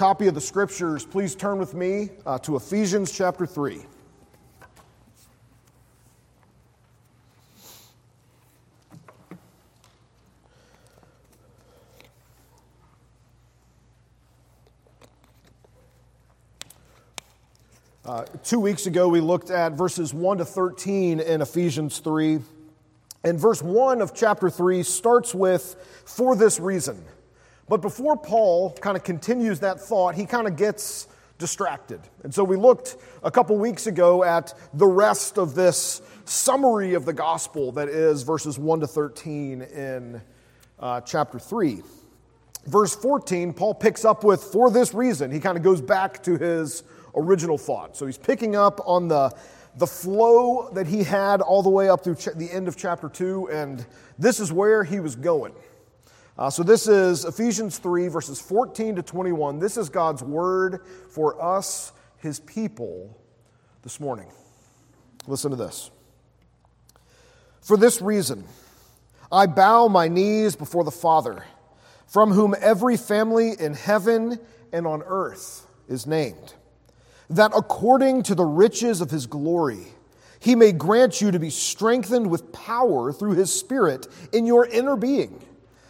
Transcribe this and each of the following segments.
copy of the scriptures, please turn with me uh, to Ephesians chapter 3. Uh, two weeks ago, we looked at verses 1 to 13 in Ephesians 3. And verse 1 of chapter 3 starts with, for this reason. But before Paul kind of continues that thought, he kind of gets distracted. And so we looked a couple weeks ago at the rest of this summary of the gospel that is verses 1 to 13 in uh, chapter 3. Verse 14, Paul picks up with, for this reason. He kind of goes back to his original thought. So he's picking up on the, the flow that he had all the way up through ch- the end of chapter 2, and this is where he was going. Uh, so this is Ephesians 3, verses 14 to 21. This is God's word for us, his people, this morning. Listen to this. For this reason, I bow my knees before the Father, from whom every family in heaven and on earth is named that according to the riches of his glory, he may grant you to be strengthened with power through his Spirit in your inner being,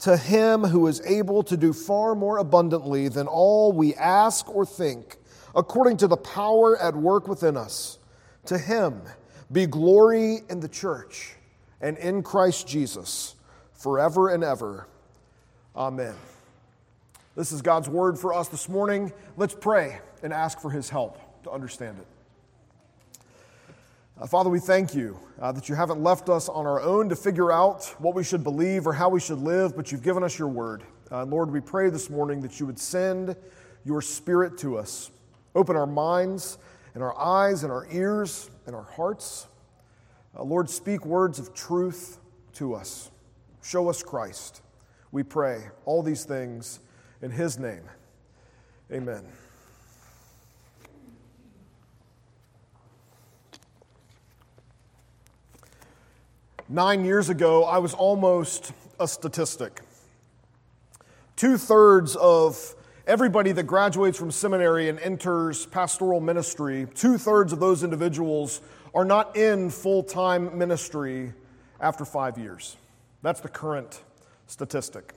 to him who is able to do far more abundantly than all we ask or think, according to the power at work within us, to him be glory in the church and in Christ Jesus forever and ever. Amen. This is God's word for us this morning. Let's pray and ask for his help to understand it. Uh, Father, we thank you uh, that you haven't left us on our own to figure out what we should believe or how we should live, but you've given us your word. Uh, Lord, we pray this morning that you would send your spirit to us. Open our minds and our eyes and our ears and our hearts. Uh, Lord, speak words of truth to us. Show us Christ. We pray all these things in his name. Amen. Nine years ago, I was almost a statistic. Two thirds of everybody that graduates from seminary and enters pastoral ministry, two thirds of those individuals are not in full time ministry after five years. That's the current statistic.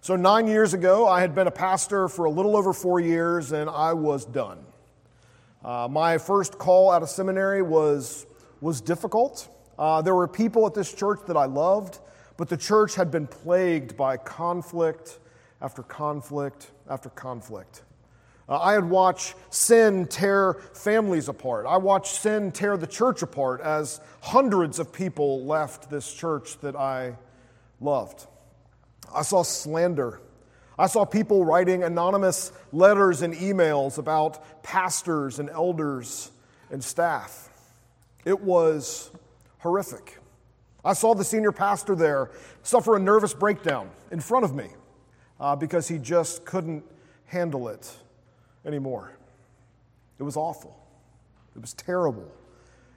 So, nine years ago, I had been a pastor for a little over four years and I was done. Uh, my first call out of seminary was, was difficult. Uh, there were people at this church that I loved, but the church had been plagued by conflict after conflict after conflict. Uh, I had watched sin tear families apart. I watched sin tear the church apart as hundreds of people left this church that I loved. I saw slander. I saw people writing anonymous letters and emails about pastors and elders and staff. It was horrific. I saw the senior pastor there suffer a nervous breakdown in front of me uh, because he just couldn't handle it anymore. It was awful. It was terrible.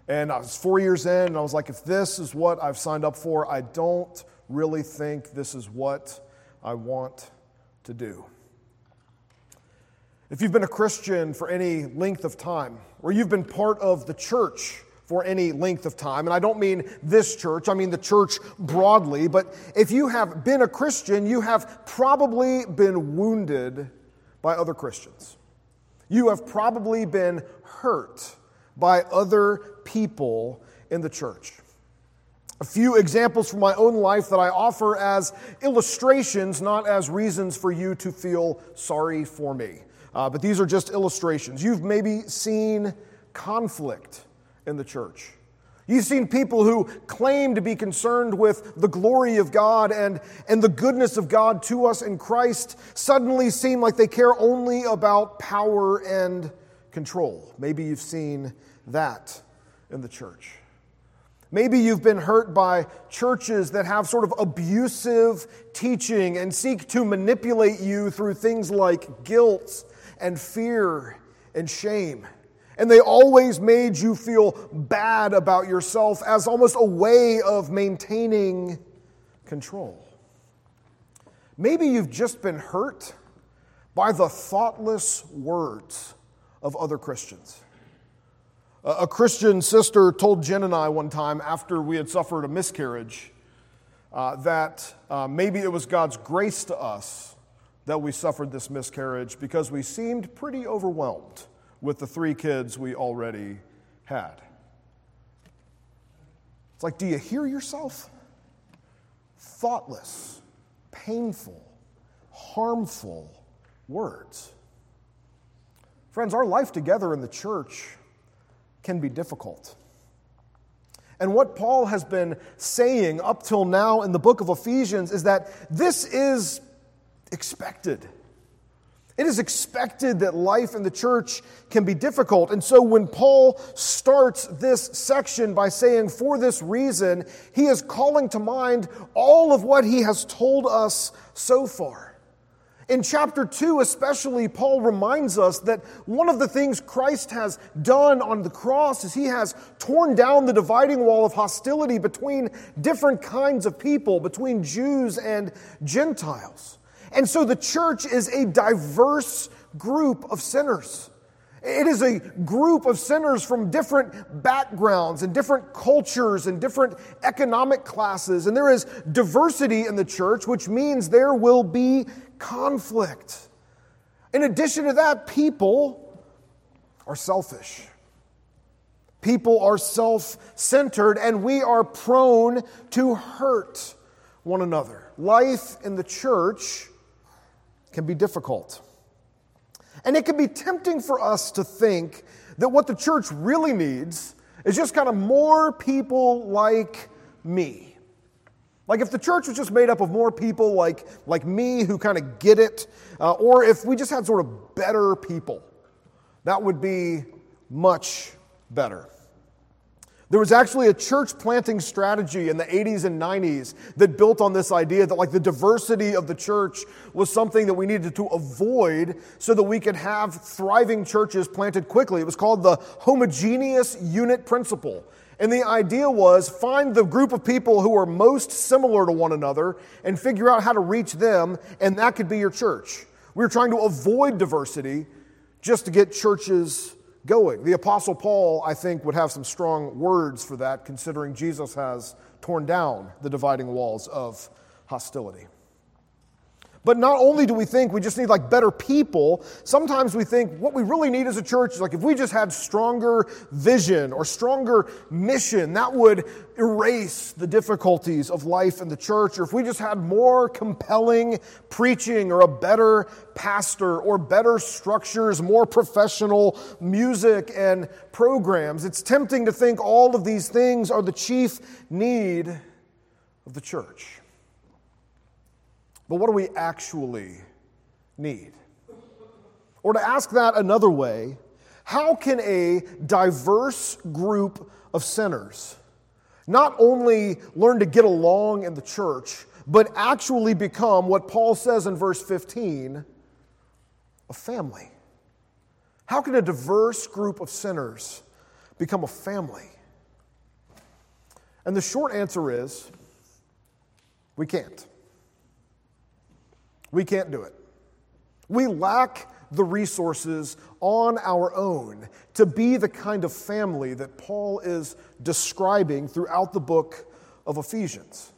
And I was four years in, and I was like, if this is what I've signed up for, I don't really think this is what I want to do. If you've been a Christian for any length of time, or you've been part of the church for any length of time. And I don't mean this church, I mean the church broadly. But if you have been a Christian, you have probably been wounded by other Christians. You have probably been hurt by other people in the church. A few examples from my own life that I offer as illustrations, not as reasons for you to feel sorry for me. Uh, but these are just illustrations. You've maybe seen conflict in the church. You've seen people who claim to be concerned with the glory of God and, and the goodness of God to us in Christ suddenly seem like they care only about power and control. Maybe you've seen that in the church. Maybe you've been hurt by churches that have sort of abusive teaching and seek to manipulate you through things like guilt and fear and shame. And they always made you feel bad about yourself as almost a way of maintaining control. Maybe you've just been hurt by the thoughtless words of other Christians. A Christian sister told Jen and I one time after we had suffered a miscarriage uh, that uh, maybe it was God's grace to us that we suffered this miscarriage because we seemed pretty overwhelmed with the three kids we already had. It's like, do you hear yourself? Thoughtless, painful, harmful words. Friends, our life together in the church can be difficult. And what Paul has been saying up till now in the book of Ephesians is that this is expected. It is expected that life in the church can be difficult. And so when Paul starts this section by saying, for this reason, he is calling to mind all of what he has told us so far. In chapter 2, especially, Paul reminds us that one of the things Christ has done on the cross is he has torn down the dividing wall of hostility between different kinds of people, between Jews and Gentiles. And so the church is a diverse group of sinners. It is a group of sinners from different backgrounds and different cultures and different economic classes. And there is diversity in the church, which means there will be conflict. In addition to that, people are selfish. People are self centered, and we are prone to hurt one another. Life in the church can be difficult. And it can be tempting for us to think that what the church really needs is just kind of more people like me. Like if the church was just made up of more people like, like me who kind of get it, uh, or if we just had sort of better people, that would be much better. There was actually a church planting strategy in the 80s and 90s that built on this idea that like the diversity of the church was something that we needed to avoid so that we could have thriving churches planted quickly. It was called the homogeneous unit principle. And the idea was find the group of people who are most similar to one another and figure out how to reach them, and that could be your church. We were trying to avoid diversity just to get churches going. The Apostle Paul, I think, would have some strong words for that, considering Jesus has torn down the dividing walls of hostility. But not only do we think we just need like better people, sometimes we think what we really need as a church is like if we just had stronger vision or stronger mission, that would erase the difficulties of life in the church. Or if we just had more compelling preaching or a better pastor or better structures, more professional music and programs. It's tempting to think all of these things are the chief need of the church. But what do we actually need? Or to ask that another way, how can a diverse group of sinners not only learn to get along in the church, but actually become what Paul says in verse 15 a family? How can a diverse group of sinners become a family? And the short answer is we can't. We can't do it. We lack the resources on our own to be the kind of family that Paul is describing throughout the book of Ephesians.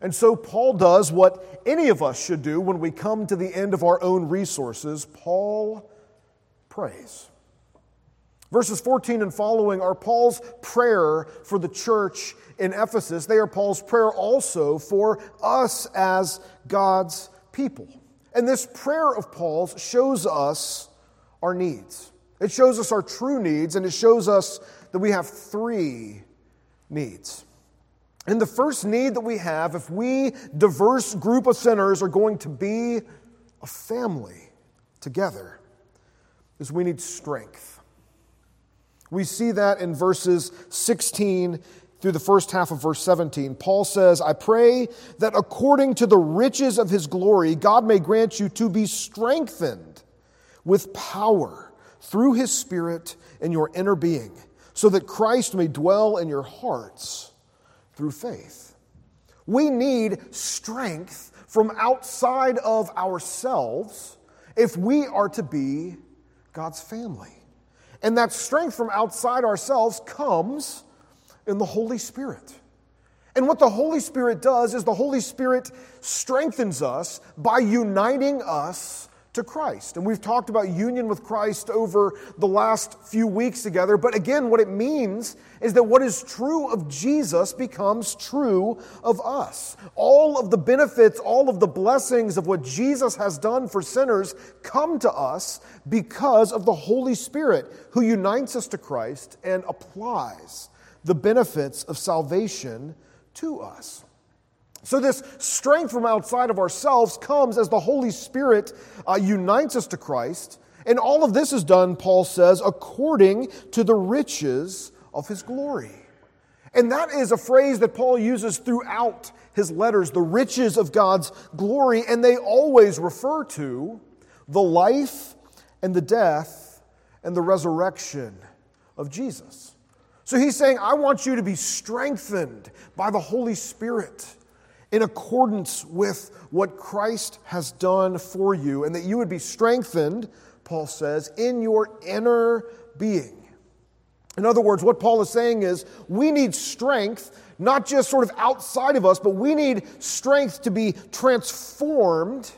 And so Paul does what any of us should do when we come to the end of our own resources. Paul prays. Verses 14 and following are Paul's prayer for the church in Ephesus. They are Paul's prayer also for us as God's people. And this prayer of Paul's shows us our needs. It shows us our true needs, and it shows us that we have three needs. And the first need that we have, if we, diverse group of sinners, are going to be a family together, is we need strength. We see that in verses 16 through the first half of verse 17. Paul says, I pray that according to the riches of his glory, God may grant you to be strengthened with power through his Spirit in your inner being, so that Christ may dwell in your hearts through faith. We need strength from outside of ourselves if we are to be God's family. And that strength from outside ourselves comes in the Holy Spirit. And what the Holy Spirit does is the Holy Spirit strengthens us by uniting us to Christ. And we've talked about union with Christ over the last few weeks together. But again, what it means is that what is true of Jesus becomes true of us. All of the benefits, all of the blessings of what Jesus has done for sinners come to us because of the Holy Spirit who unites us to Christ and applies the benefits of salvation to us. So, this strength from outside of ourselves comes as the Holy Spirit uh, unites us to Christ. And all of this is done, Paul says, according to the riches of his glory. And that is a phrase that Paul uses throughout his letters the riches of God's glory. And they always refer to the life and the death and the resurrection of Jesus. So he's saying, I want you to be strengthened by the Holy Spirit in accordance with what Christ has done for you, and that you would be strengthened, Paul says, in your inner being. In other words, what Paul is saying is we need strength, not just sort of outside of us, but we need strength to be transformed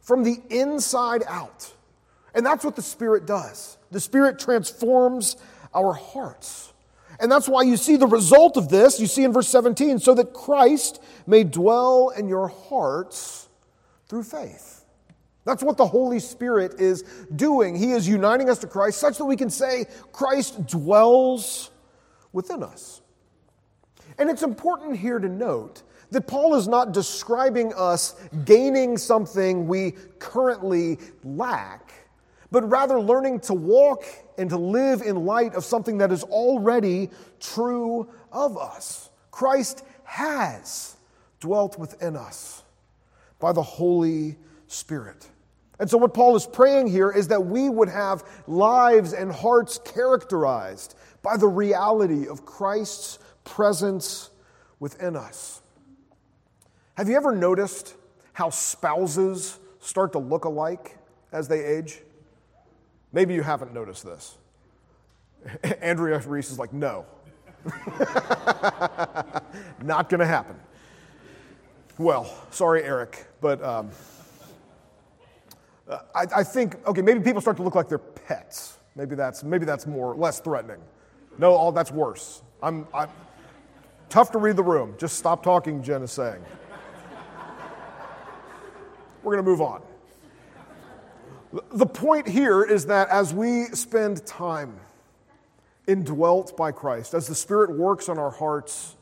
from the inside out. And that's what the Spirit does. The Spirit transforms our hearts. And that's why you see the result of this. You see in verse 17, so that Christ may dwell in your hearts through faith. That's what the Holy Spirit is doing. He is uniting us to Christ such that we can say Christ dwells within us. And it's important here to note that Paul is not describing us gaining something we currently lack, but rather learning to walk and to live in light of something that is already true of us. Christ has dwelt within us by the Holy Spirit. And so, what Paul is praying here is that we would have lives and hearts characterized by the reality of Christ's presence within us. Have you ever noticed how spouses start to look alike as they age? Maybe you haven't noticed this. Andrea Reese is like, no. Not going to happen. Well, sorry, Eric, but um, I, I, think okay, maybe people start to look like their pets. Maybe that's maybe that's more less threatening. No, all that's worse. I'm, I'm tough to read the room. Just stop talking. Jen is saying. We're going to move on. The point here is that as we spend time indwelt by Christ, as the Spirit works on our hearts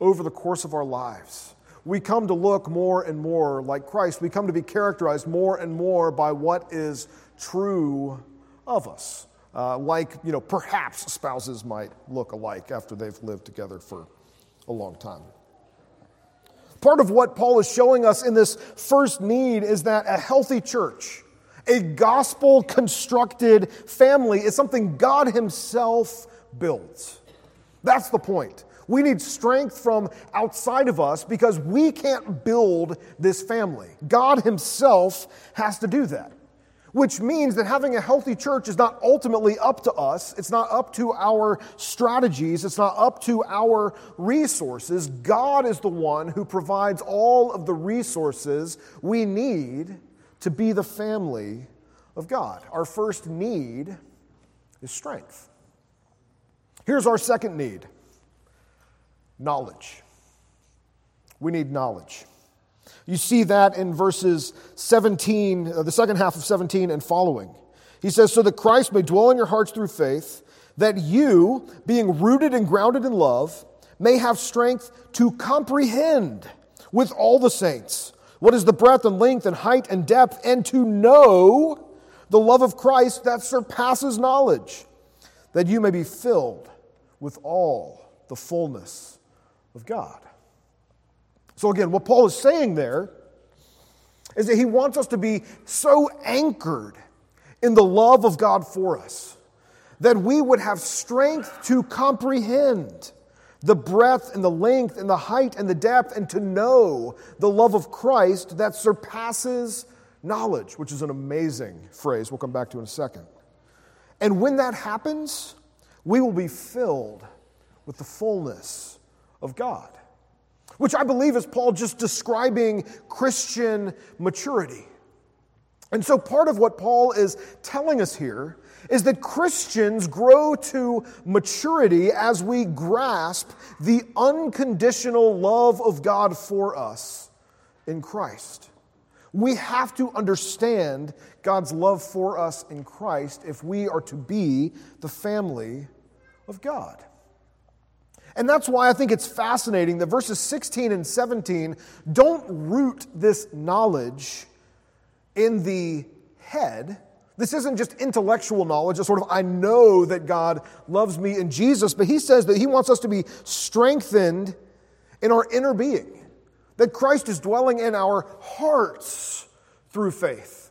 over the course of our lives, we come to look more and more like Christ. We come to be characterized more and more by what is true of us. Uh, like, you know, perhaps spouses might look alike after they've lived together for a long time. Part of what Paul is showing us in this first need is that a healthy church, a gospel constructed family is something God Himself builds. That's the point. We need strength from outside of us because we can't build this family. God Himself has to do that. Which means that having a healthy church is not ultimately up to us. It's not up to our strategies. It's not up to our resources. God is the one who provides all of the resources we need to be the family of God. Our first need is strength. Here's our second need knowledge. We need knowledge. You see that in verses 17, uh, the second half of 17 and following. He says, So that Christ may dwell in your hearts through faith, that you, being rooted and grounded in love, may have strength to comprehend with all the saints what is the breadth and length and height and depth, and to know the love of Christ that surpasses knowledge, that you may be filled with all the fullness of God. So, again, what Paul is saying there is that he wants us to be so anchored in the love of God for us that we would have strength to comprehend the breadth and the length and the height and the depth and to know the love of Christ that surpasses knowledge, which is an amazing phrase we'll come back to in a second. And when that happens, we will be filled with the fullness of God, which I believe is Paul just describing Christian maturity. And so, part of what Paul is telling us here is that Christians grow to maturity as we grasp the unconditional love of God for us in Christ. We have to understand God's love for us in Christ if we are to be the family of God. And that's why I think it's fascinating that verses 16 and 17 don't root this knowledge in the head. This isn't just intellectual knowledge, it's sort of I know that God loves me in Jesus, but he says that he wants us to be strengthened in our inner being, that Christ is dwelling in our hearts through faith.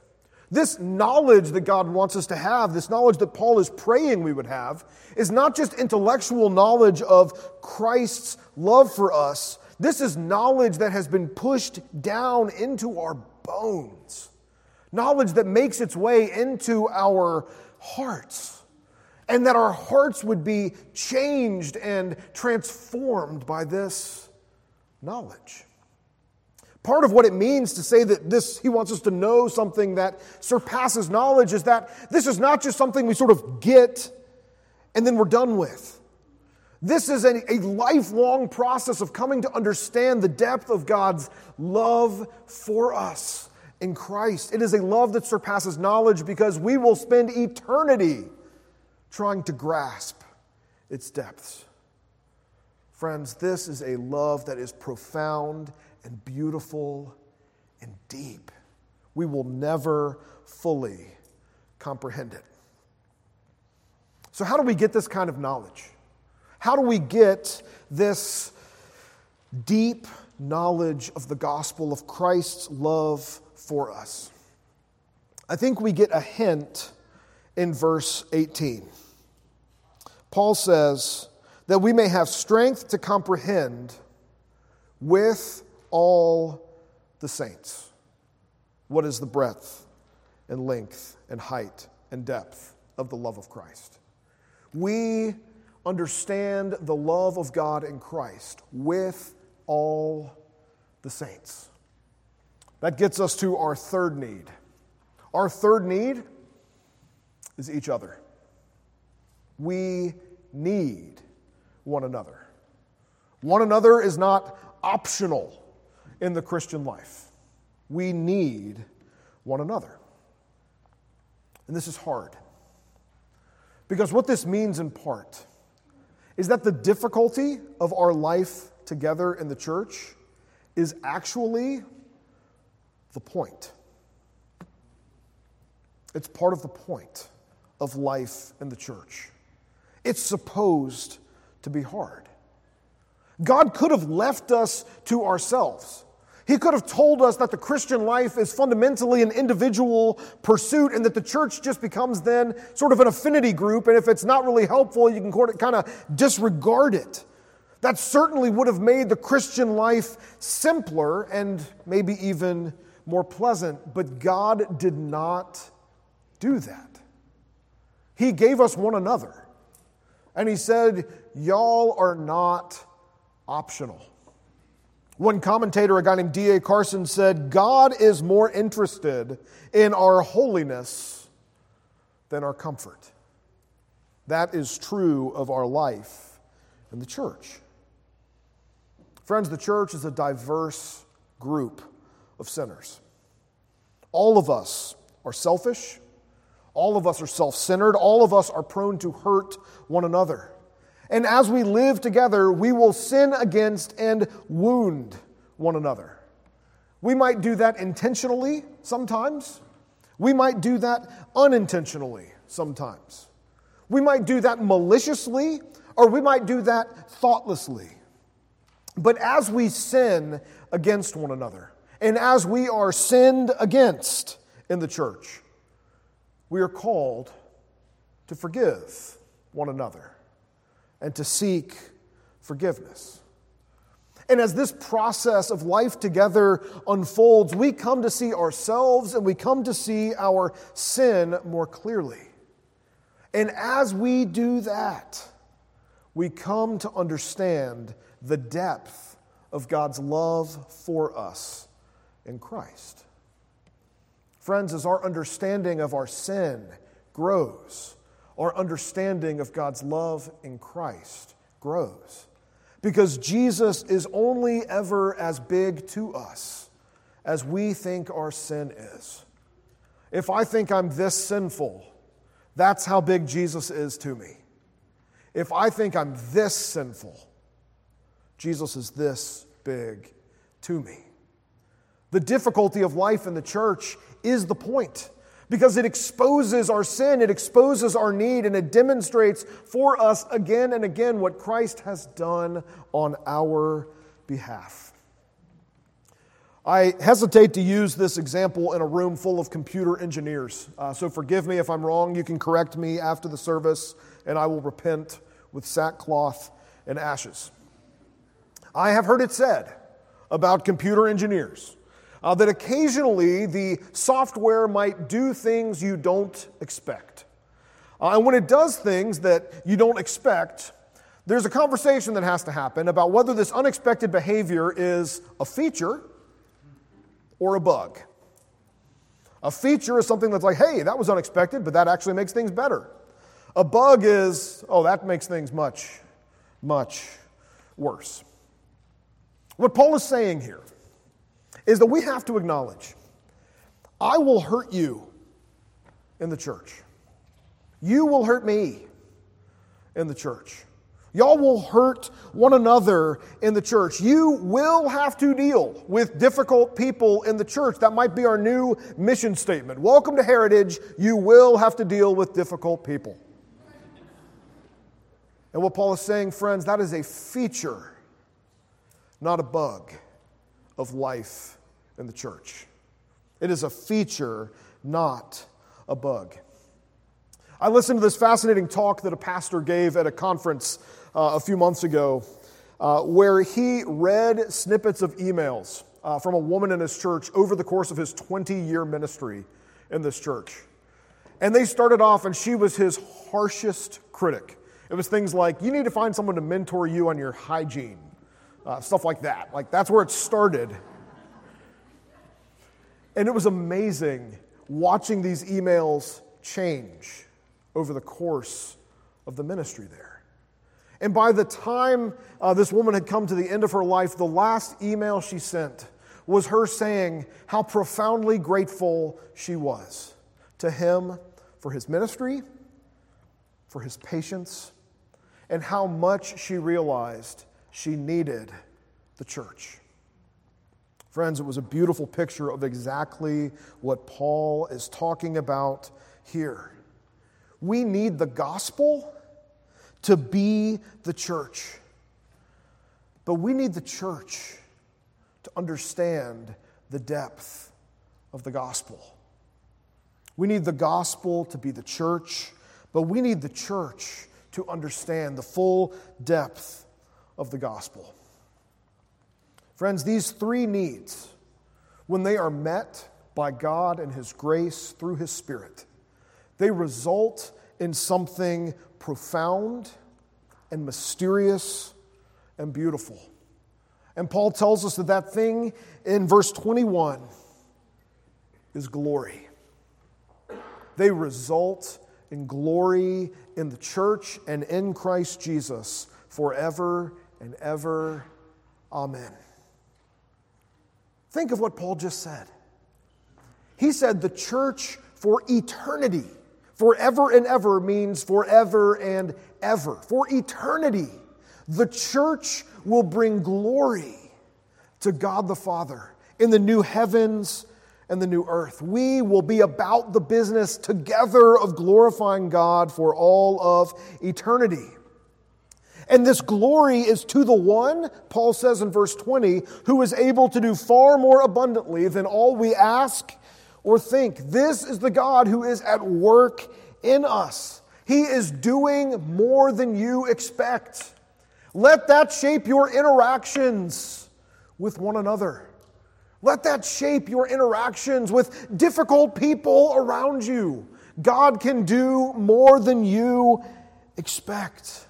This knowledge that God wants us to have, this knowledge that Paul is praying we would have, is not just intellectual knowledge of Christ's love for us. This is knowledge that has been pushed down into our bones, knowledge that makes its way into our hearts, and that our hearts would be changed and transformed by this knowledge. Part of what it means to say that this, he wants us to know something that surpasses knowledge is that this is not just something we sort of get and then we're done with. This is a, a lifelong process of coming to understand the depth of God's love for us in Christ. It is a love that surpasses knowledge because we will spend eternity trying to grasp its depths. Friends, this is a love that is profound and beautiful and deep. We will never fully comprehend it. So, how do we get this kind of knowledge? How do we get this deep knowledge of the gospel of Christ's love for us? I think we get a hint in verse 18. Paul says that we may have strength to comprehend with all the saints. What is the breadth and length and height and depth of the love of Christ? We understand the love of God in Christ with all the saints. That gets us to our third need. Our third need is each other. We need one another. One another is not optional in the Christian life. We need one another. And this is hard. Because what this means in part is that the difficulty of our life together in the church is actually the point. It's part of the point of life in the church. It's supposed to be hard. God could have left us to ourselves. He could have told us that the Christian life is fundamentally an individual pursuit and that the church just becomes then sort of an affinity group. And if it's not really helpful, you can kind of disregard it. That certainly would have made the Christian life simpler and maybe even more pleasant. But God did not do that. He gave us one another. And He said, Y'all are not optional. One commentator, a guy named D.A. Carson, said, God is more interested in our holiness than our comfort. That is true of our life in the church. Friends, the church is a diverse group of sinners. All of us are selfish. All of us are self centered. All of us are prone to hurt one another. And as we live together, we will sin against and wound one another. We might do that intentionally sometimes, we might do that unintentionally sometimes. We might do that maliciously, or we might do that thoughtlessly. But as we sin against one another, and as we are sinned against in the church, we are called to forgive one another and to seek forgiveness. And as this process of life together unfolds, we come to see ourselves and we come to see our sin more clearly. And as we do that, we come to understand the depth of God's love for us in Christ. Friends, as our understanding of our sin grows, our understanding of God's love in Christ grows. Because Jesus is only ever as big to us as we think our sin is. If I think I'm this sinful, that's how big Jesus is to me. If I think I'm this sinful, Jesus is this big to me. The difficulty of life in the church is the point because it exposes our sin, it exposes our need, and it demonstrates for us again and again what Christ has done on our behalf. I hesitate to use this example in a room full of computer engineers. Uh, so forgive me if I'm wrong. You can correct me after the service, and I will repent with sackcloth and ashes. I have heard it said about computer engineers uh, that occasionally the software might do things you don't expect. Uh, and when it does things that you don't expect, there's a conversation that has to happen about whether this unexpected behavior is a feature or a bug. A feature is something that's like, hey, that was unexpected, but that actually makes things better. A bug is, oh, that makes things much, much worse. What Paul is saying here is that we have to acknowledge I will hurt you in the church. You will hurt me in the church. Y'all will hurt one another in the church. You will have to deal with difficult people in the church. That might be our new mission statement. Welcome to Heritage. You will have to deal with difficult people. And what Paul is saying, friends, that is a feature, not a bug of life in the church. It is a feature, not a bug. I listened to this fascinating talk that a pastor gave at a conference uh, a few months ago uh, where he read snippets of emails uh, from a woman in his church over the course of his 20 year ministry in this church. And they started off, and she was his harshest critic. It was things like, you need to find someone to mentor you on your hygiene, uh, stuff like that. Like, that's where it started. And it was amazing watching these emails change over the course of the ministry there. And by the time uh, this woman had come to the end of her life, the last email she sent was her saying how profoundly grateful she was to him for his ministry, for his patience, and how much she realized she needed the church. Friends, it was a beautiful picture of exactly what Paul is talking about here. We need the gospel to be the church, but we need the church to understand the depth of the gospel. We need the gospel to be the church, but we need the church to understand the full depth of the gospel. Friends, these three needs, when they are met by God and His grace through His Spirit, they result in something profound and mysterious and beautiful. And Paul tells us that that thing in verse 21 is glory. They result in glory in the church and in Christ Jesus forever and ever. Amen. Think of what Paul just said. He said the church for eternity, forever and ever means forever and ever. For eternity, the church will bring glory to God the Father in the new heavens and the new earth. We will be about the business together of glorifying God for all of eternity. And this glory is to the one, Paul says in verse 20, who is able to do far more abundantly than all we ask or think. This is the God who is at work in us. He is doing more than you expect. Let that shape your interactions with one another. Let that shape your interactions with difficult people around you. God can do more than you expect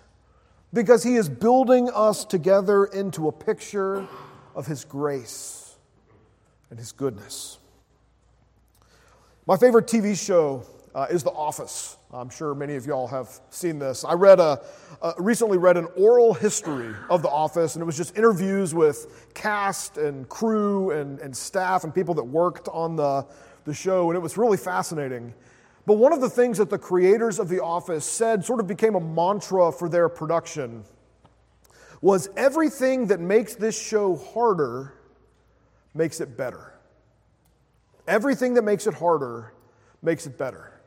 because He is building us together into a picture of His grace and His goodness. My favorite TV show uh, is The Office. I'm sure many of y'all have seen this. I read a, uh, recently read an oral history of The Office, and it was just interviews with cast and crew and, and staff and people that worked on the, the show, and it was really fascinating. But one of the things that the creators of The Office said sort of became a mantra for their production was everything that makes this show harder makes it better. Everything that makes it harder makes it better.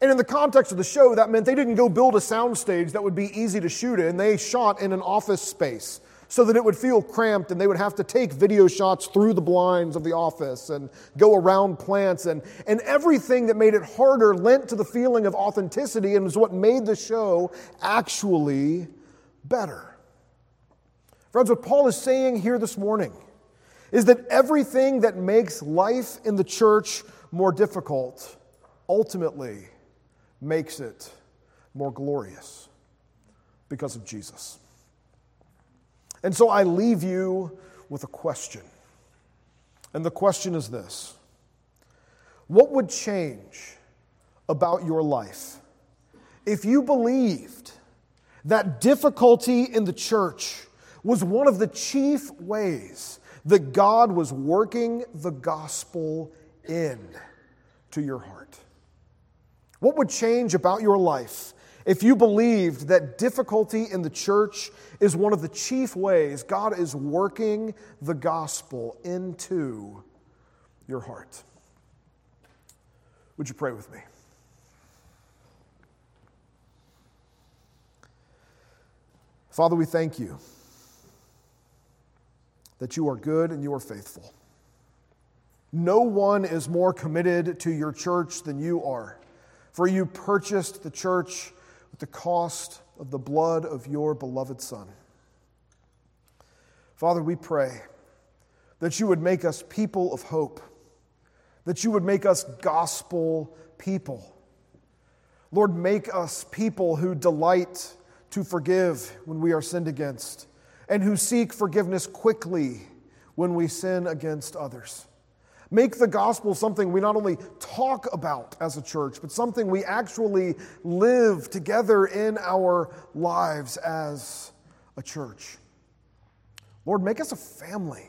And in the context of the show, that meant they didn't go build a soundstage that would be easy to shoot in. They shot in an office space so that it would feel cramped and they would have to take video shots through the blinds of the office and go around plants and, and everything that made it harder lent to the feeling of authenticity and was what made the show actually better. Friends, what Paul is saying here this morning is that everything that makes life in the church more difficult ultimately makes it more glorious because of Jesus. And so I leave you with a question. And the question is this What would change about your life if you believed that difficulty in the church was one of the chief ways that God was working the gospel in to your heart? What would change about your life if you believed that difficulty in the church is one of the chief ways God is working the gospel into your heart? Would you pray with me? Father, we thank you that you are good and you are faithful. No one is more committed to your church than you are. For you purchased the church with the cost of the blood of your beloved Son. Father, we pray that you would make us people of hope, that you would make us gospel people. Lord, make us people who delight to forgive when we are sinned against and who seek forgiveness quickly when we sin against others. Make the gospel something we not only talk about as a church, but something we actually live together in our lives as a church. Lord, make us a family.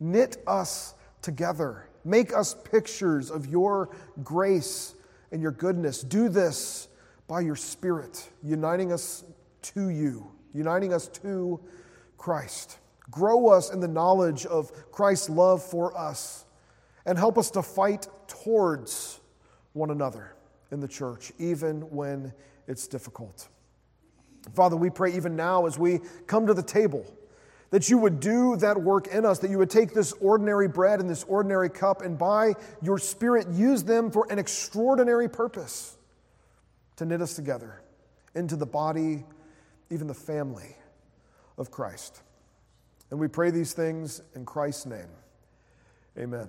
Knit us together. Make us pictures of your grace and your goodness. Do this by your Spirit, uniting us to you, uniting us to Christ. Grow us in the knowledge of Christ's love for us and help us to fight towards one another in the church, even when it's difficult. Father, we pray even now as we come to the table that you would do that work in us, that you would take this ordinary bread and this ordinary cup, and by your Spirit use them for an extraordinary purpose to knit us together into the body, even the family of Christ. And we pray these things in Christ's name. Amen.